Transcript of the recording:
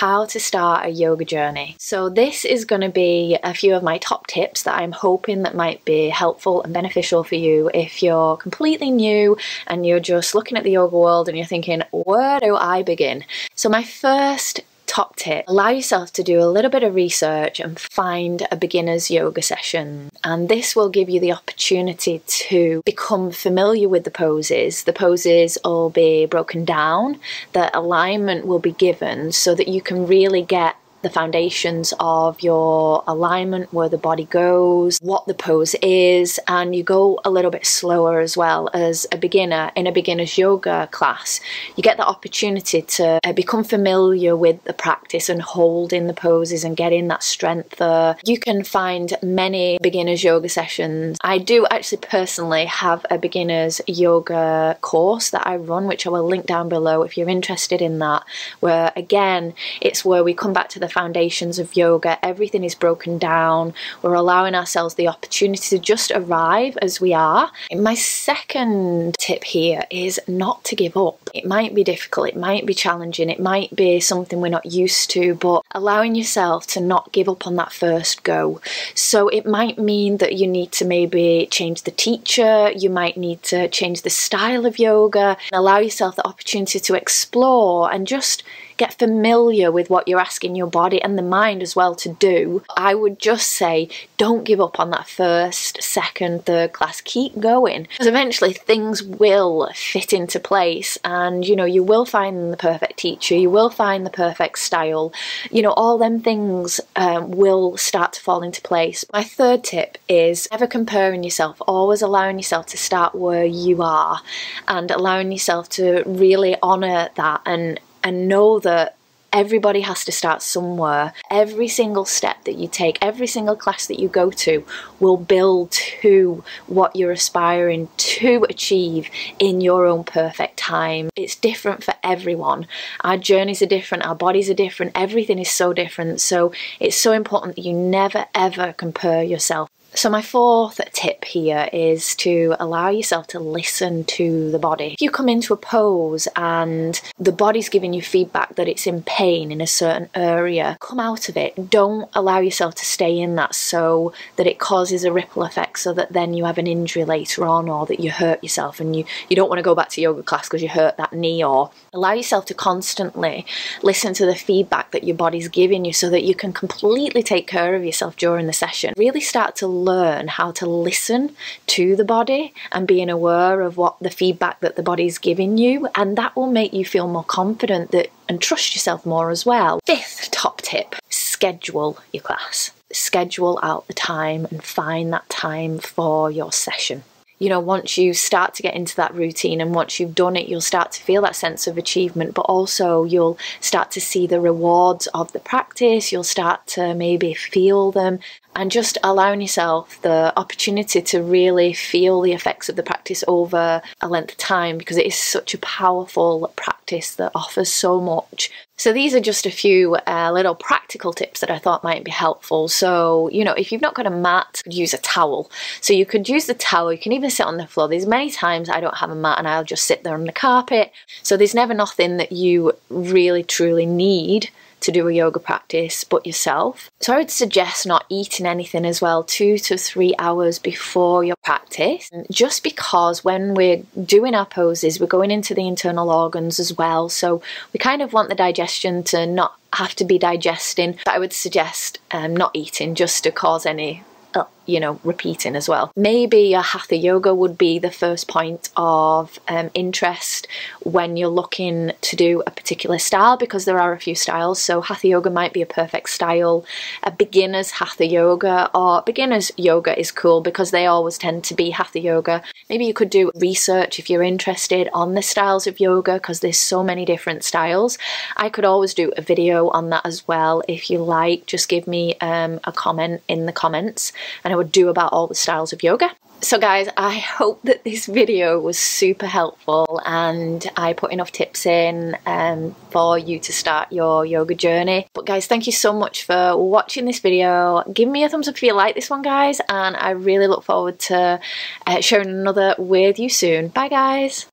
how to start a yoga journey. So this is going to be a few of my top tips that I'm hoping that might be helpful and beneficial for you if you're completely new and you're just looking at the yoga world and you're thinking, where do I begin? So my first top tip allow yourself to do a little bit of research and find a beginner's yoga session. And this will give you the opportunity to become familiar with the poses. The poses will be broken down, the alignment will be given so that you can really get the foundations of your alignment, where the body goes, what the pose is, and you go a little bit slower as well as a beginner in a beginner's yoga class. You get the opportunity to uh, become familiar with the practice and holding the poses and getting that strength there. You can find many beginner's yoga sessions. I do actually personally have a beginner's yoga course that I run, which I will link down below if you're interested in that, where again, it's where we come back to the foundations of yoga. Everything is broken down. We're allowing ourselves the opportunity to just arrive as we are. My second tip here is not to give up. It might be difficult, it might be challenging, it might be something we're not used to, but allowing yourself to not give up on that first go. So it might mean that you need to maybe change the teacher, you might need to change the style of yoga, and allow yourself the opportunity to explore and just get familiar with what you're asking your body and the mind as well to do, I would just say don't give up on that first, second, third class. Keep going because eventually things will fit into place and you know you will find the perfect teacher, you will find the perfect style. You know, all them things um, will start to fall into place. My third tip is never comparing yourself, always allowing yourself to start where you are and allowing yourself to really honor that and and know that everybody has to start somewhere. Every single step that you take, every single class that you go to will build to what you're aspiring to achieve in your own perfect time. It's different for everyone. Our journeys are different, our bodies are different, everything is so different. So it's so important that you never ever compare yourself so, my fourth tip here is to allow yourself to listen to the body. If you come into a pose and the body's giving you feedback that it's in pain in a certain area, come out of it. Don't allow yourself to stay in that so that it causes a ripple effect so that then you have an injury later on or that you hurt yourself and you, you don't want to go back to yoga class because you hurt that knee or allow yourself to constantly listen to the feedback that your body's giving you so that you can completely take care of yourself during the session. Really start to learn how to listen to the body and being aware of what the feedback that the body's giving you, and that will make you feel more confident that and trust yourself more as well. Fifth top tip schedule your class. Schedule out the time and find that time for your session you know, once you start to get into that routine and once you've done it, you'll start to feel that sense of achievement, but also you'll start to see the rewards of the practice. You'll start to maybe feel them and just allowing yourself the opportunity to really feel the effects of the practice over a length of time because it is such a powerful practice that offers so much. So, these are just a few uh, little practical tips that I thought might be helpful. So, you know, if you've not got a mat, use a towel. So, you could use the towel, you can even sit on the floor. There's many times I don't have a mat and I'll just sit there on the carpet. So, there's never nothing that you really truly need to do a yoga practice but yourself. So I would suggest not eating anything as well two to three hours before your practice, just because when we're doing our poses, we're going into the internal organs as well. So we kind of want the digestion to not have to be digesting. But I would suggest um, not eating just to cause any uh, you know, repeating as well. Maybe a hatha yoga would be the first point of um, interest when you're looking to do a particular style because there are a few styles. So hatha yoga might be a perfect style. A beginner's hatha yoga or beginner's yoga is cool because they always tend to be hatha yoga. Maybe you could do research if you're interested on the styles of yoga because there's so many different styles. I could always do a video on that as well if you like. Just give me um, a comment in the comments and I would do about all the styles of yoga. So guys, I hope that this video was super helpful and I put enough tips in um, for you to start your yoga journey. But guys, thank you so much for watching this video. Give me a thumbs up if you like this one, guys, and I really look forward to uh, sharing another with you soon. Bye, guys.